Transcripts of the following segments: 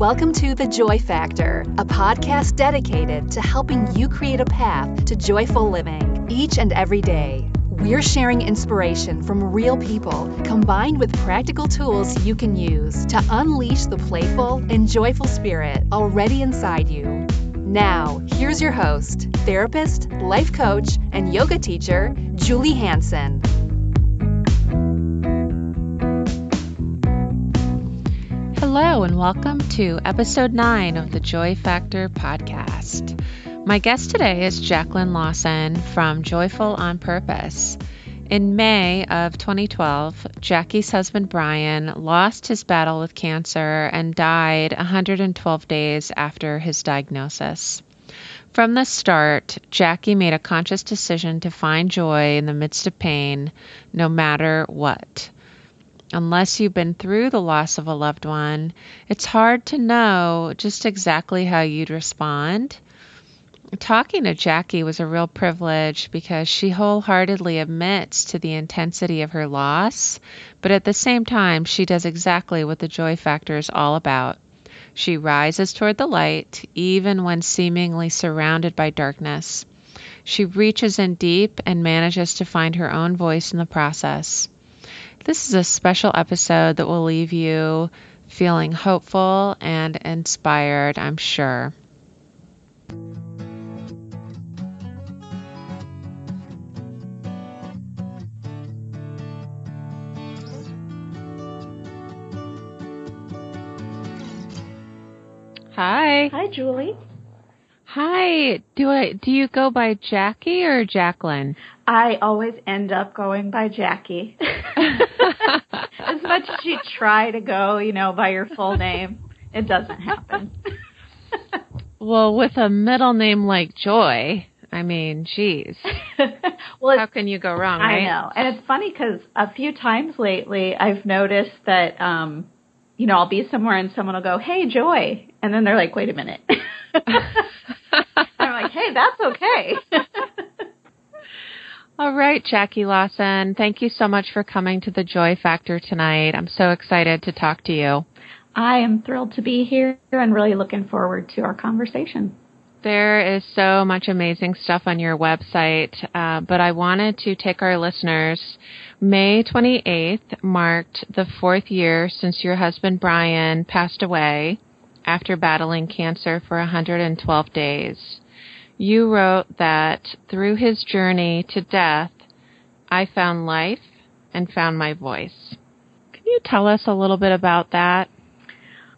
Welcome to The Joy Factor, a podcast dedicated to helping you create a path to joyful living each and every day. We're sharing inspiration from real people combined with practical tools you can use to unleash the playful and joyful spirit already inside you. Now, here's your host, therapist, life coach, and yoga teacher, Julie Hanson. Hello, and welcome to episode 9 of the Joy Factor podcast. My guest today is Jacqueline Lawson from Joyful on Purpose. In May of 2012, Jackie's husband Brian lost his battle with cancer and died 112 days after his diagnosis. From the start, Jackie made a conscious decision to find joy in the midst of pain, no matter what unless you've been through the loss of a loved one, it's hard to know just exactly how you'd respond. Talking to Jackie was a real privilege because she wholeheartedly admits to the intensity of her loss, but at the same time, she does exactly what the joy factor is all about. She rises toward the light, even when seemingly surrounded by darkness. She reaches in deep and manages to find her own voice in the process. This is a special episode that will leave you feeling hopeful and inspired, I'm sure. Hi. Hi, Julie. Hi. Do I do you go by Jackie or Jacqueline? I always end up going by Jackie. much as you try to go, you know, by your full name, it doesn't happen. well, with a middle name like Joy, I mean, geez. well, how can you go wrong, right? I know. And it's funny because a few times lately I've noticed that, um, you know, I'll be somewhere and someone will go, Hey, Joy. And then they're like, wait a minute. I'm like, hey, that's okay. All right, Jackie Lawson, thank you so much for coming to the Joy Factor tonight. I'm so excited to talk to you. I am thrilled to be here and really looking forward to our conversation. There is so much amazing stuff on your website, uh, but I wanted to take our listeners. May 28th marked the fourth year since your husband Brian passed away after battling cancer for 112 days. You wrote that through his journey to death, I found life and found my voice. Can you tell us a little bit about that?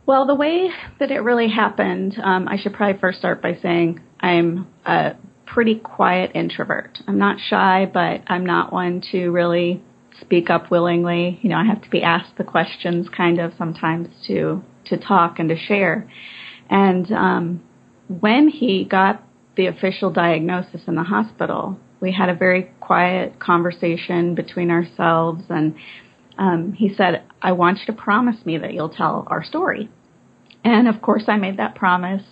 Well, the way that it really happened, um, I should probably first start by saying I'm a pretty quiet introvert. I'm not shy, but I'm not one to really speak up willingly. You know, I have to be asked the questions kind of sometimes to to talk and to share. And um, when he got the official diagnosis in the hospital. We had a very quiet conversation between ourselves, and um, he said, I want you to promise me that you'll tell our story. And of course, I made that promise.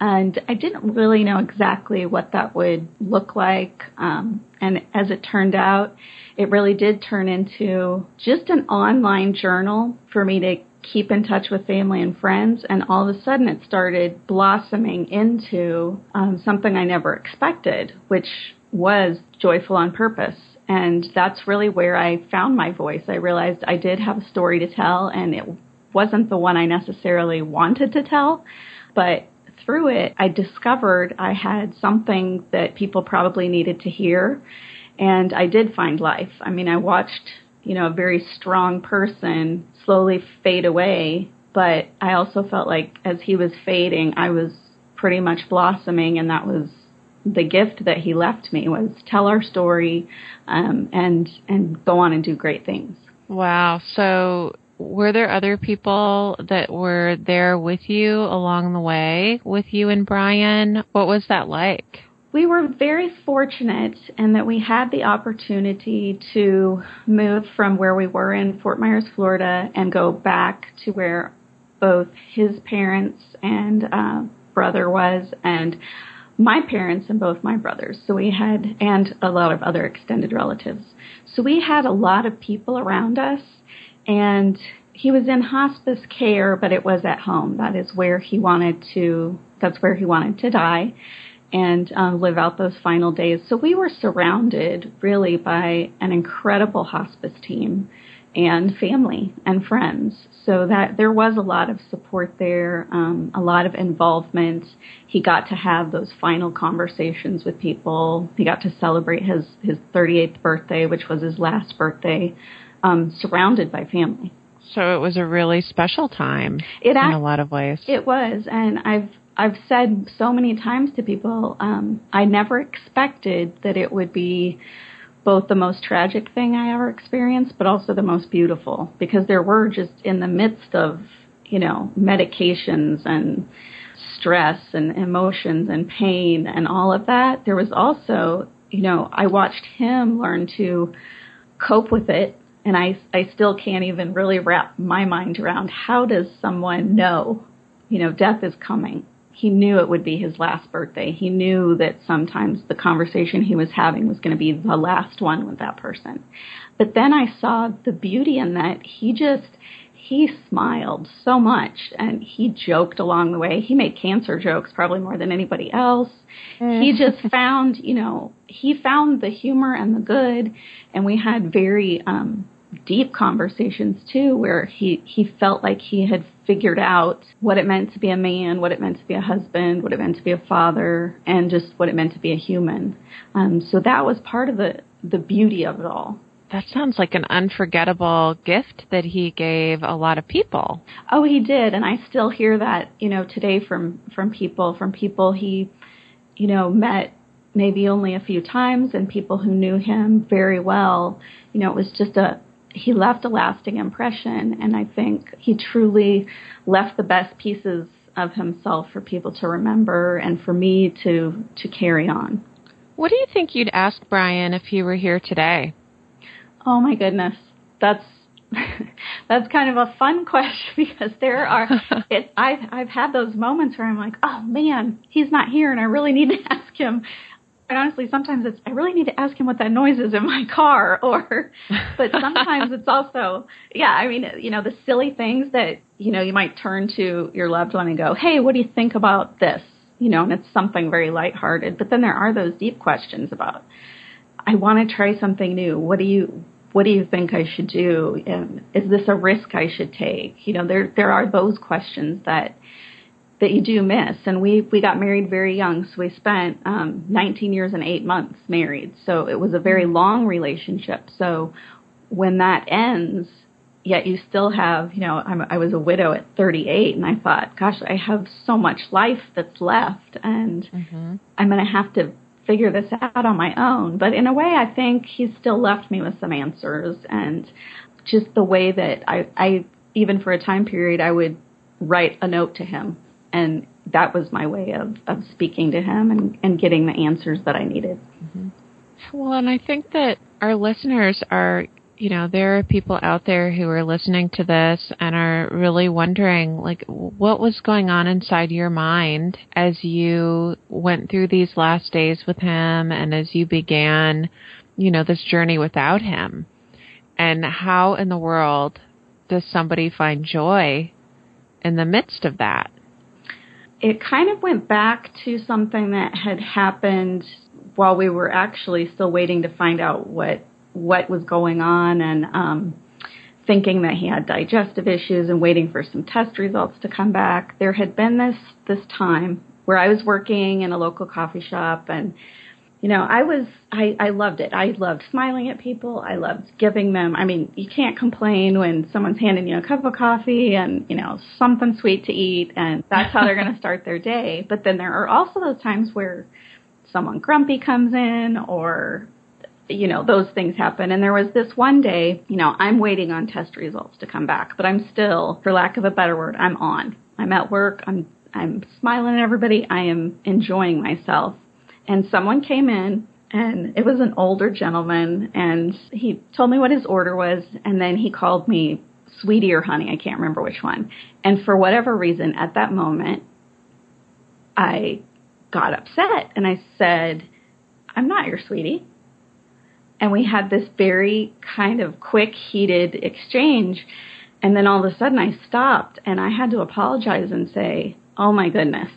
And I didn't really know exactly what that would look like. Um, and as it turned out, it really did turn into just an online journal for me to keep in touch with family and friends, and all of a sudden it started blossoming into um, something I never expected, which was joyful on purpose. And that's really where I found my voice. I realized I did have a story to tell, and it wasn't the one I necessarily wanted to tell, but through it, I discovered I had something that people probably needed to hear. And I did find life. I mean, I watched you know, a very strong person slowly fade away. But I also felt like as he was fading, I was pretty much blossoming, and that was the gift that he left me was tell our story um, and and go on and do great things. Wow. So were there other people that were there with you along the way with you and Brian? What was that like? We were very fortunate in that we had the opportunity to move from where we were in Fort Myers, Florida, and go back to where both his parents and uh, brother was, and my parents and both my brothers. So we had, and a lot of other extended relatives. So we had a lot of people around us and he was in hospice care, but it was at home. That is where he wanted to, that's where he wanted to die and um, live out those final days. So we were surrounded really by an incredible hospice team and family and friends. So that there was a lot of support there, um, a lot of involvement. He got to have those final conversations with people. He got to celebrate his his 38th birthday, which was his last birthday, um, surrounded by family. So it was a really special time it in a lot of ways. It was, and I've I've said so many times to people, um, I never expected that it would be both the most tragic thing I ever experienced, but also the most beautiful because there were just in the midst of, you know, medications and stress and emotions and pain and all of that, there was also, you know, I watched him learn to cope with it. And I, I still can't even really wrap my mind around how does someone know, you know, death is coming he knew it would be his last birthday. He knew that sometimes the conversation he was having was going to be the last one with that person. But then I saw the beauty in that he just he smiled so much and he joked along the way. He made cancer jokes probably more than anybody else. Mm. He just found, you know, he found the humor and the good and we had very um deep conversations too where he he felt like he had figured out what it meant to be a man, what it meant to be a husband, what it meant to be a father, and just what it meant to be a human. Um, so that was part of the the beauty of it all. That sounds like an unforgettable gift that he gave a lot of people. Oh, he did, and I still hear that, you know, today from from people, from people he, you know, met maybe only a few times and people who knew him very well. You know, it was just a he left a lasting impression, and I think he truly left the best pieces of himself for people to remember and for me to to carry on. What do you think you'd ask Brian if he were here today? Oh my goodness, that's that's kind of a fun question because there are it, I've I've had those moments where I'm like, oh man, he's not here, and I really need to ask him and honestly, sometimes it's I really need to ask him what that noise is in my car, or but sometimes it's also yeah. I mean, you know, the silly things that you know you might turn to your loved one and go, hey, what do you think about this? You know, and it's something very lighthearted. But then there are those deep questions about I want to try something new. What do you what do you think I should do? And is this a risk I should take? You know, there there are those questions that that you do miss. And we we got married very young, so we spent um, 19 years and eight months married. So it was a very long relationship. So when that ends, yet you still have, you know, I'm, I was a widow at 38, and I thought, gosh, I have so much life that's left, and mm-hmm. I'm going to have to figure this out on my own. But in a way, I think he's still left me with some answers, and just the way that I, I even for a time period, I would write a note to him and that was my way of, of speaking to him and, and getting the answers that I needed. Mm-hmm. Well, and I think that our listeners are, you know, there are people out there who are listening to this and are really wondering, like, what was going on inside your mind as you went through these last days with him and as you began, you know, this journey without him? And how in the world does somebody find joy in the midst of that? It kind of went back to something that had happened while we were actually still waiting to find out what what was going on and um thinking that he had digestive issues and waiting for some test results to come back. There had been this this time where I was working in a local coffee shop and you know, I was I I loved it. I loved smiling at people. I loved giving them. I mean, you can't complain when someone's handing you a cup of coffee and, you know, something sweet to eat and that's how they're going to start their day. But then there are also those times where someone grumpy comes in or you know, those things happen. And there was this one day, you know, I'm waiting on test results to come back, but I'm still, for lack of a better word, I'm on. I'm at work. I'm I'm smiling at everybody. I am enjoying myself and someone came in and it was an older gentleman and he told me what his order was and then he called me sweetie or honey, I can't remember which one. And for whatever reason at that moment I got upset and I said, I'm not your sweetie. And we had this very kind of quick, heated exchange. And then all of a sudden I stopped and I had to apologize and say, Oh my goodness,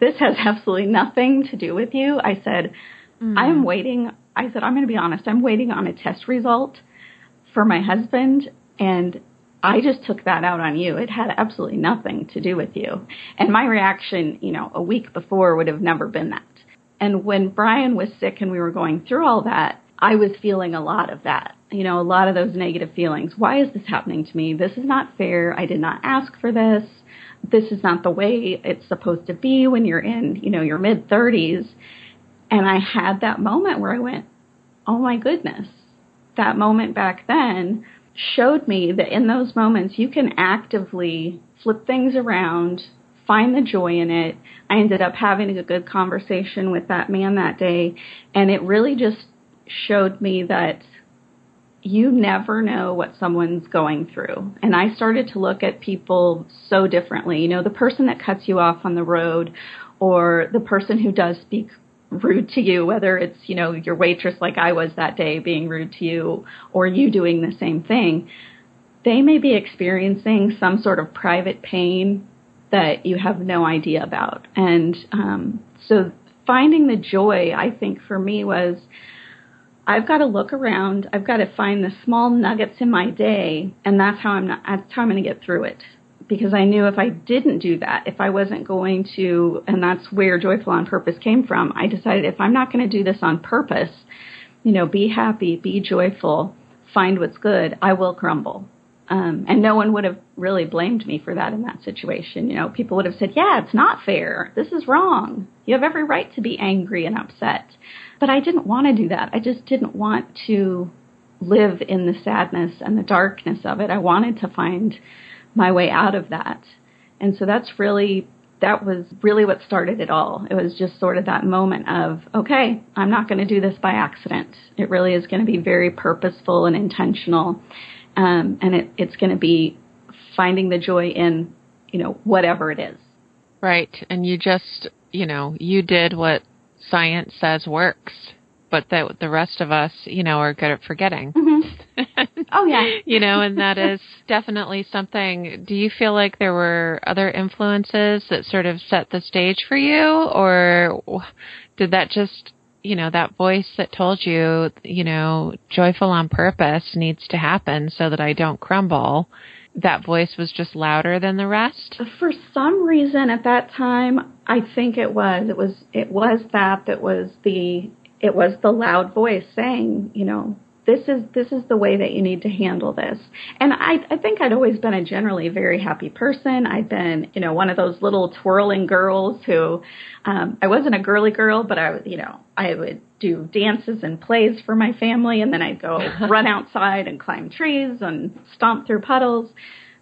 this has absolutely nothing to do with you. I said, mm. I'm waiting. I said, I'm going to be honest. I'm waiting on a test result for my husband and I just took that out on you. It had absolutely nothing to do with you. And my reaction, you know, a week before would have never been that. And when Brian was sick and we were going through all that, I was feeling a lot of that. You know, a lot of those negative feelings. Why is this happening to me? This is not fair. I did not ask for this. This is not the way it's supposed to be when you're in, you know, your mid 30s. And I had that moment where I went, oh my goodness. That moment back then showed me that in those moments you can actively flip things around, find the joy in it. I ended up having a good conversation with that man that day, and it really just showed me that you never know what someone's going through. And I started to look at people so differently. You know, the person that cuts you off on the road or the person who does speak rude to you, whether it's, you know, your waitress like I was that day being rude to you or you doing the same thing, they may be experiencing some sort of private pain that you have no idea about. And um, so finding the joy, I think for me was I've got to look around, I've got to find the small nuggets in my day, and that's how I'm not, that's how I'm going to get through it because I knew if I didn't do that, if I wasn't going to, and that's where Joyful on Purpose came from, I decided if I'm not going to do this on purpose, you know, be happy, be joyful, find what's good, I will crumble. Um, and no one would have really blamed me for that in that situation. You know, people would have said, yeah, it's not fair. This is wrong. You have every right to be angry and upset. But I didn't want to do that. I just didn't want to live in the sadness and the darkness of it. I wanted to find my way out of that. And so that's really that was really what started it all. It was just sort of that moment of, okay, I'm not going to do this by accident. It really is going to be very purposeful and intentional. Um, and it, it's going to be finding the joy in, you know, whatever it is. Right. And you just, you know, you did what science says works but that the rest of us, you know, are good at forgetting. Mm-hmm. oh yeah. you know, and that is definitely something. Do you feel like there were other influences that sort of set the stage for you or did that just, you know, that voice that told you, you know, joyful on purpose needs to happen so that I don't crumble? That voice was just louder than the rest? For some reason at that time, I think it was. It was it was that that was the it was the loud voice saying, you know, this is this is the way that you need to handle this. And I I think I'd always been a generally very happy person. I'd been, you know, one of those little twirling girls who um I wasn't a girly girl, but I you know, I would do dances and plays for my family and then I'd go run outside and climb trees and stomp through puddles.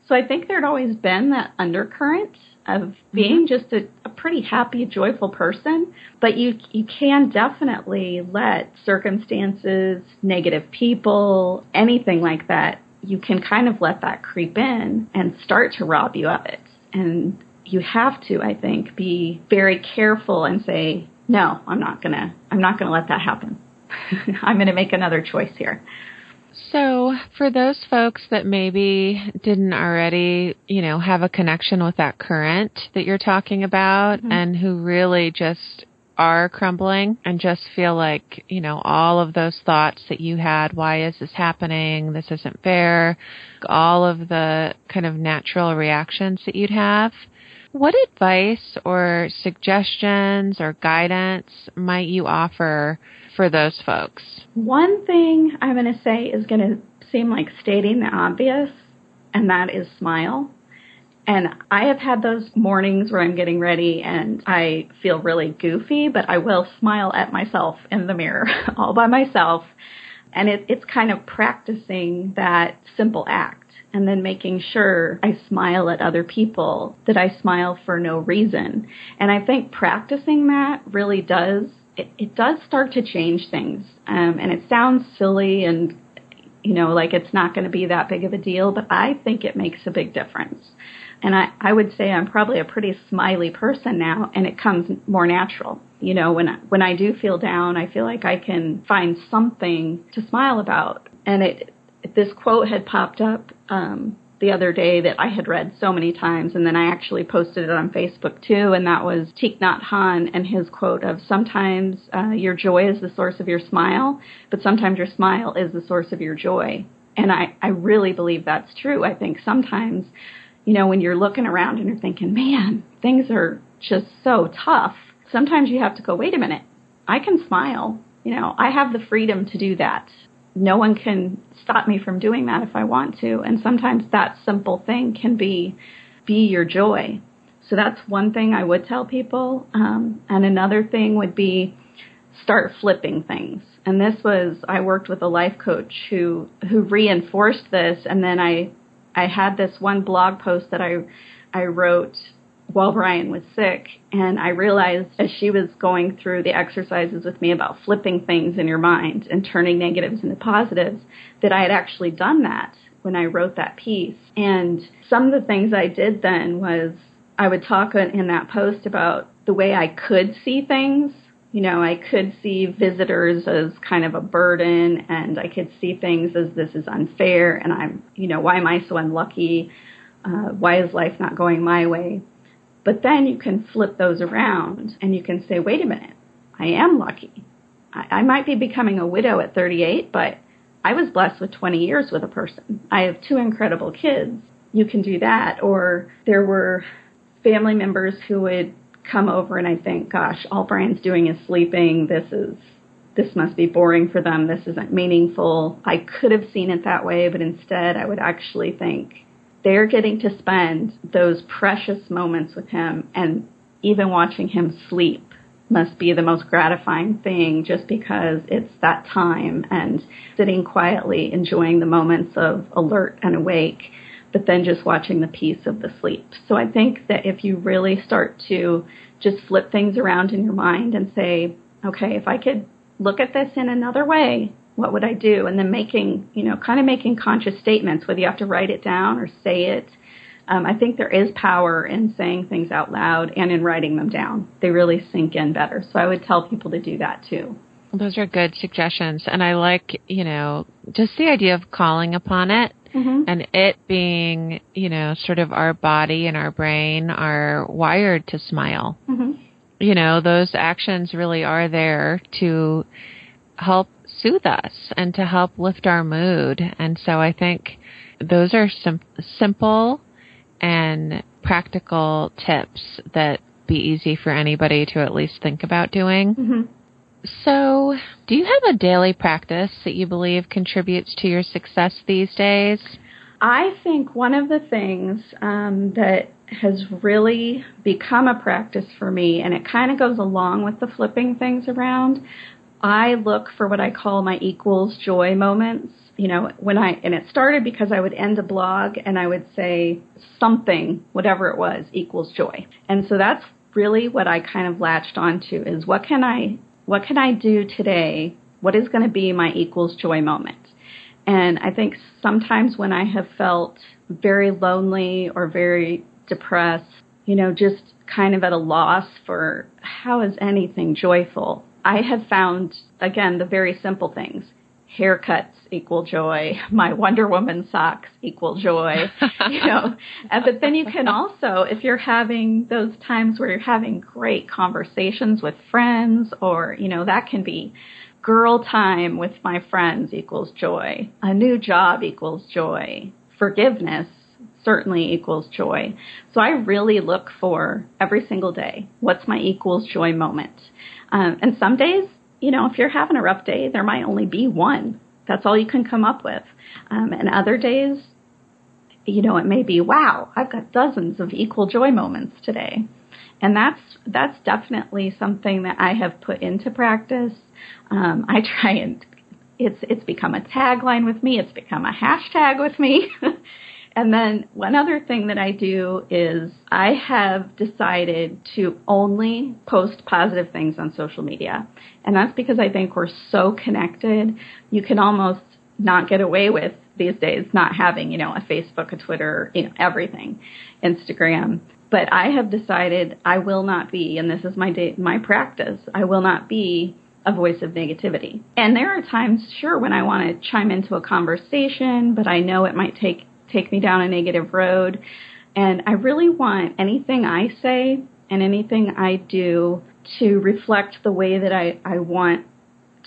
So I think there'd always been that undercurrent of being mm-hmm. just a, a pretty happy, joyful person. But you you can definitely let circumstances, negative people, anything like that, you can kind of let that creep in and start to rob you of it. And you have to, I think, be very careful and say, no, I'm not gonna, I'm not gonna let that happen. I'm gonna make another choice here. So, for those folks that maybe didn't already, you know, have a connection with that current that you're talking about mm-hmm. and who really just are crumbling and just feel like, you know, all of those thoughts that you had, why is this happening? This isn't fair. All of the kind of natural reactions that you'd have. What advice or suggestions or guidance might you offer for those folks? One thing I'm going to say is going to seem like stating the obvious, and that is smile. And I have had those mornings where I'm getting ready and I feel really goofy, but I will smile at myself in the mirror all by myself. And it, it's kind of practicing that simple act and then making sure I smile at other people, that I smile for no reason. And I think practicing that really does it, it does start to change things. Um, and it sounds silly and You know, like it's not going to be that big of a deal, but I think it makes a big difference. And I, I would say I'm probably a pretty smiley person now, and it comes more natural. You know, when when I do feel down, I feel like I can find something to smile about. And it this quote had popped up um, the other day that I had read so many times, and then I actually posted it on Facebook too, and that was Thich Nhat Hanh his quote of sometimes uh, your joy is the source of your smile, but sometimes your smile is the source of your joy. And I, I really believe that's true. I think sometimes, you know, when you're looking around and you're thinking, man, things are just so tough, sometimes you have to go, wait a minute, I can smile. You know, I have the freedom to do that no one can stop me from doing that if I want to. And sometimes that simple thing can be be your joy. So that's one thing I would tell people. Um, and another thing would be start flipping things. And this was I worked with a life coach who who reinforced this. And then I I had this one blog post that I I wrote while Brian was sick. And I realized as she was going through the exercises with me about flipping things in your mind and turning negatives into positives that I had actually done that when I wrote that piece. And some of the things I did then was I would talk in that post about the way I could see things. You know, I could see visitors as kind of a burden and I could see things as this is unfair and I'm, you know, why am I so unlucky? Uh, why is life not going my way? But then you can flip those around and you can say, wait a minute, I am lucky. I, I might be becoming a widow at 38, but I was blessed with 20 years with a person. I have two incredible kids. You can do that. Or there were family members who would come over and I think, gosh, all Brian's doing is sleeping. This is this must be boring for them. This isn't meaningful. I could have seen it that way, but instead I would actually think, they're getting to spend those precious moments with him and even watching him sleep must be the most gratifying thing just because it's that time and sitting quietly enjoying the moments of alert and awake but then just watching the peace of the sleep. So i think that if you really start to just flip things around in your mind and say okay if i could look at this in another way what would I do? And then making, you know, kind of making conscious statements, whether you have to write it down or say it. Um, I think there is power in saying things out loud and in writing them down. They really sink in better. So I would tell people to do that too. Those are good suggestions. And I like, you know, just the idea of calling upon it mm-hmm. and it being, you know, sort of our body and our brain are wired to smile. Mm-hmm. You know, those actions really are there to help soothe us and to help lift our mood. And so I think those are some simple and practical tips that be easy for anybody to at least think about doing. Mm-hmm. So, do you have a daily practice that you believe contributes to your success these days? I think one of the things um, that has really become a practice for me, and it kind of goes along with the flipping things around, I look for what I call my equals joy moments. You know, when I, and it started because I would end a blog and I would say something, whatever it was, equals joy. And so that's really what I kind of latched onto is what can I, what can I do today? What is going to be my equals joy moment? And I think sometimes when I have felt very lonely or very depressed, you know, just kind of at a loss for how is anything joyful, I have found, again, the very simple things. Haircuts equal joy. My Wonder Woman socks equal joy. you know, but then you can also, if you're having those times where you're having great conversations with friends, or you know, that can be girl time with my friends equals joy. A new job equals joy. Forgiveness certainly equals joy. So I really look for every single day what's my equals joy moment. Um, and some days, you know, if you're having a rough day, there might only be one. That's all you can come up with. Um, and other days, you know, it may be, wow, I've got dozens of equal joy moments today. And that's that's definitely something that I have put into practice. Um, I try and it's it's become a tagline with me. It's become a hashtag with me. And then one other thing that I do is I have decided to only post positive things on social media. And that's because I think we're so connected. You can almost not get away with these days not having, you know, a Facebook, a Twitter, you know, everything, Instagram. But I have decided I will not be, and this is my day, my practice. I will not be a voice of negativity. And there are times, sure, when I want to chime into a conversation, but I know it might take take me down a negative road. And I really want anything I say and anything I do to reflect the way that I, I want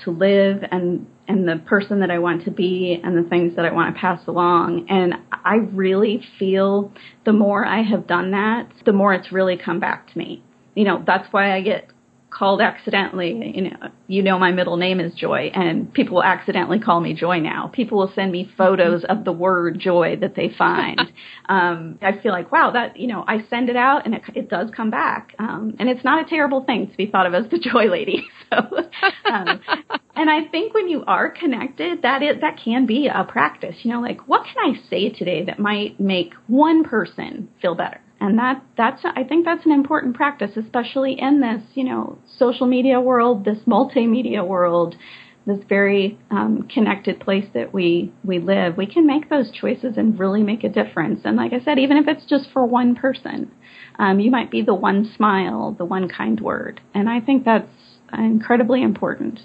to live and and the person that I want to be and the things that I want to pass along. And I really feel the more I have done that, the more it's really come back to me. You know, that's why I get called accidentally, you know, you know my middle name is Joy, and people will accidentally call me Joy now. People will send me photos of the word Joy that they find. um, I feel like, wow, that you know, I send it out and it, it does come back, um, and it's not a terrible thing to be thought of as the Joy Lady. So, um, and I think when you are connected, that is that can be a practice. You know, like what can I say today that might make one person feel better? And that that's I think that's an important practice, especially in this you know social media world, this multimedia world, this very um, connected place that we we live. We can make those choices and really make a difference. And like I said, even if it's just for one person, um, you might be the one smile, the one kind word, and I think that's incredibly important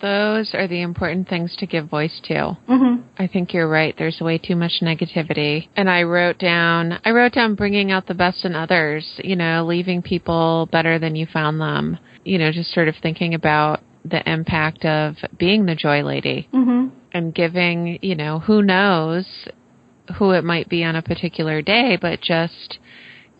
those are the important things to give voice to. Mm-hmm. I think you're right. There's way too much negativity. And I wrote down, I wrote down bringing out the best in others, you know, leaving people better than you found them, you know, just sort of thinking about the impact of being the joy lady mm-hmm. and giving, you know, who knows who it might be on a particular day, but just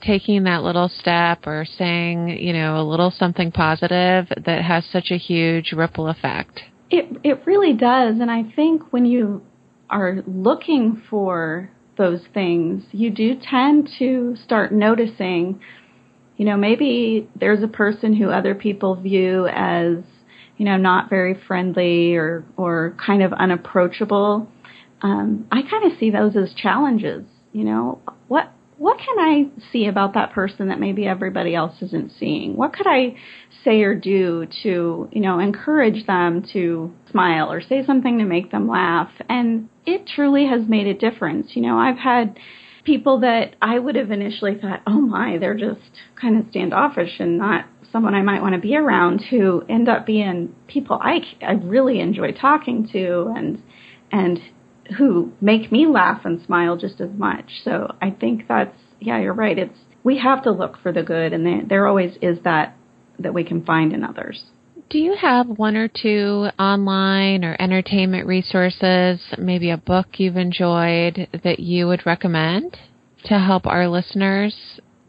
taking that little step or saying, you know, a little something positive that has such a huge ripple effect. It it really does, and I think when you are looking for those things, you do tend to start noticing, you know, maybe there's a person who other people view as, you know, not very friendly or or kind of unapproachable. Um, I kind of see those as challenges. You know, what what can I see about that person that maybe everybody else isn't seeing? What could I say or do to, you know, encourage them to smile or say something to make them laugh? And it truly has made a difference. You know, I've had people that I would have initially thought, oh my, they're just kind of standoffish and not someone I might want to be around who end up being people I, I really enjoy talking to and and who make me laugh and smile just as much. So I think that's yeah, you're right. It's we have to look for the good, and there, there always is that that we can find in others. Do you have one or two online or entertainment resources, maybe a book you've enjoyed that you would recommend to help our listeners?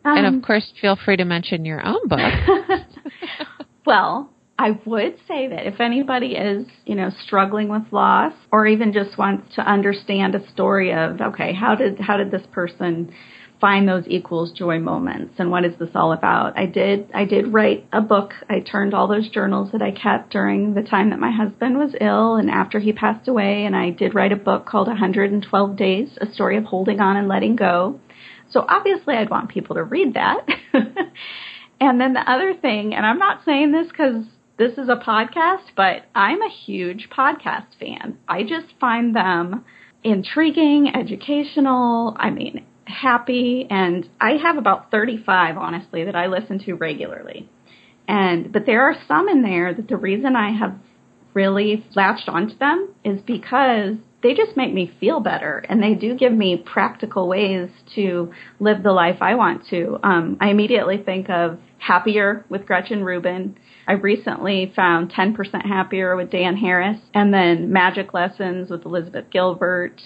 Um, and of um, course, feel free to mention your own book. well, I would say that if anybody is, you know, struggling with loss or even just wants to understand a story of, okay, how did how did this person find those equals joy moments and what is this all about? I did I did write a book. I turned all those journals that I kept during the time that my husband was ill and after he passed away and I did write a book called 112 Days, a story of holding on and letting go. So obviously I'd want people to read that. and then the other thing, and I'm not saying this cuz this is a podcast, but I'm a huge podcast fan. I just find them intriguing, educational, I mean, happy, and I have about 35, honestly, that I listen to regularly. And, but there are some in there that the reason I have really latched onto them is because they just make me feel better and they do give me practical ways to live the life I want to. Um, I immediately think of Happier with Gretchen Rubin. I recently found 10% Happier with Dan Harris and then Magic Lessons with Elizabeth Gilbert.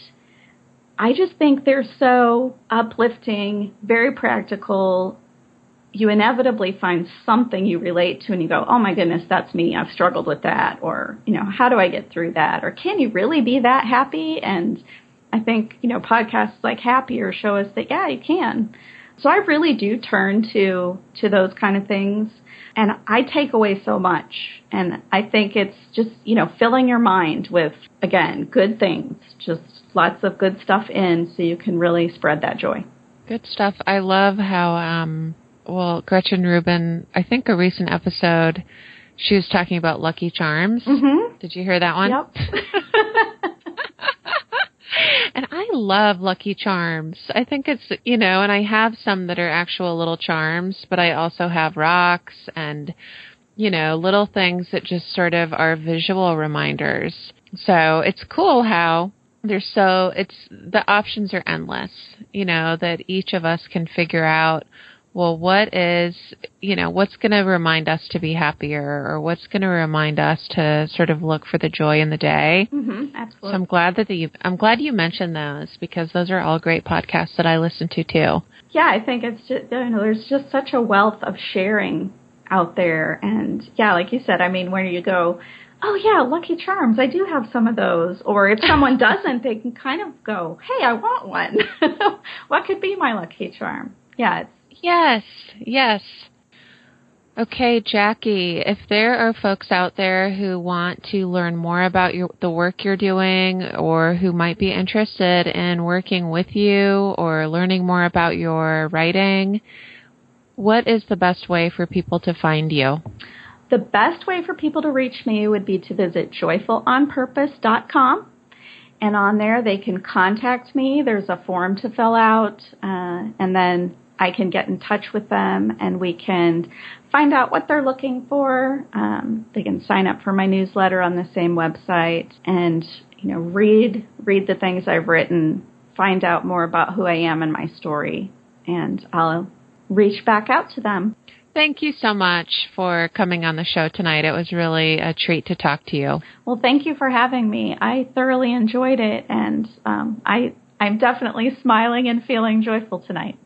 I just think they're so uplifting, very practical, you inevitably find something you relate to and you go, oh my goodness, that's me. I've struggled with that. Or, you know, how do I get through that? Or can you really be that happy? And I think, you know, podcasts like Happier show us that, yeah, you can. So I really do turn to, to those kind of things. And I take away so much. And I think it's just, you know, filling your mind with, again, good things, just lots of good stuff in so you can really spread that joy. Good stuff. I love how, um, well, Gretchen Rubin, I think a recent episode, she was talking about Lucky Charms. Mm-hmm. Did you hear that one? Yep. And I love Lucky Charms. I think it's, you know, and I have some that are actual little charms, but I also have rocks and, you know, little things that just sort of are visual reminders. So it's cool how there's so, it's, the options are endless, you know, that each of us can figure out well, what is, you know, what's going to remind us to be happier or what's going to remind us to sort of look for the joy in the day? Mm-hmm, absolutely. So I'm glad that you, I'm glad you mentioned those because those are all great podcasts that I listen to too. Yeah, I think it's just, you know, there's just such a wealth of sharing out there. And yeah, like you said, I mean, where you go, oh yeah, Lucky Charms, I do have some of those. Or if someone doesn't, they can kind of go, hey, I want one. what could be my Lucky Charm? Yeah, it's Yes, yes. Okay, Jackie, if there are folks out there who want to learn more about your, the work you're doing or who might be interested in working with you or learning more about your writing, what is the best way for people to find you? The best way for people to reach me would be to visit joyfulonpurpose.com. And on there, they can contact me. There's a form to fill out, uh, and then I can get in touch with them and we can find out what they're looking for. Um, they can sign up for my newsletter on the same website and you know read read the things I've written, find out more about who I am and my story, and I'll reach back out to them. Thank you so much for coming on the show tonight. It was really a treat to talk to you. Well, thank you for having me. I thoroughly enjoyed it, and um, I I'm definitely smiling and feeling joyful tonight.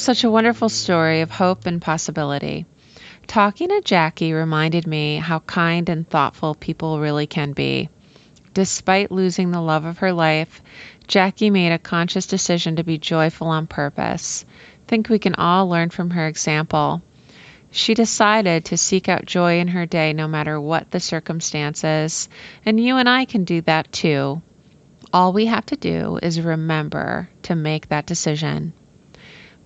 Such a wonderful story of hope and possibility. Talking to Jackie reminded me how kind and thoughtful people really can be. Despite losing the love of her life, Jackie made a conscious decision to be joyful on purpose. Think we can all learn from her example. She decided to seek out joy in her day no matter what the circumstances, and you and I can do that too. All we have to do is remember to make that decision.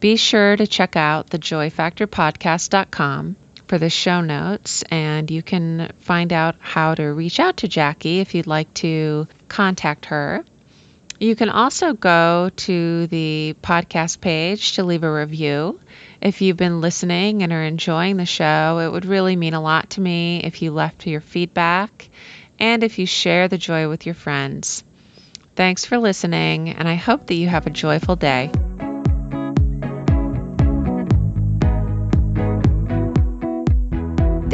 Be sure to check out thejoyfactorpodcast.com for the show notes, and you can find out how to reach out to Jackie if you'd like to contact her. You can also go to the podcast page to leave a review. If you've been listening and are enjoying the show, it would really mean a lot to me if you left your feedback and if you share the joy with your friends. Thanks for listening, and I hope that you have a joyful day.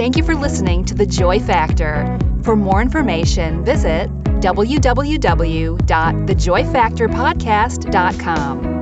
Thank you for listening to The Joy Factor. For more information, visit www.thejoyfactorpodcast.com.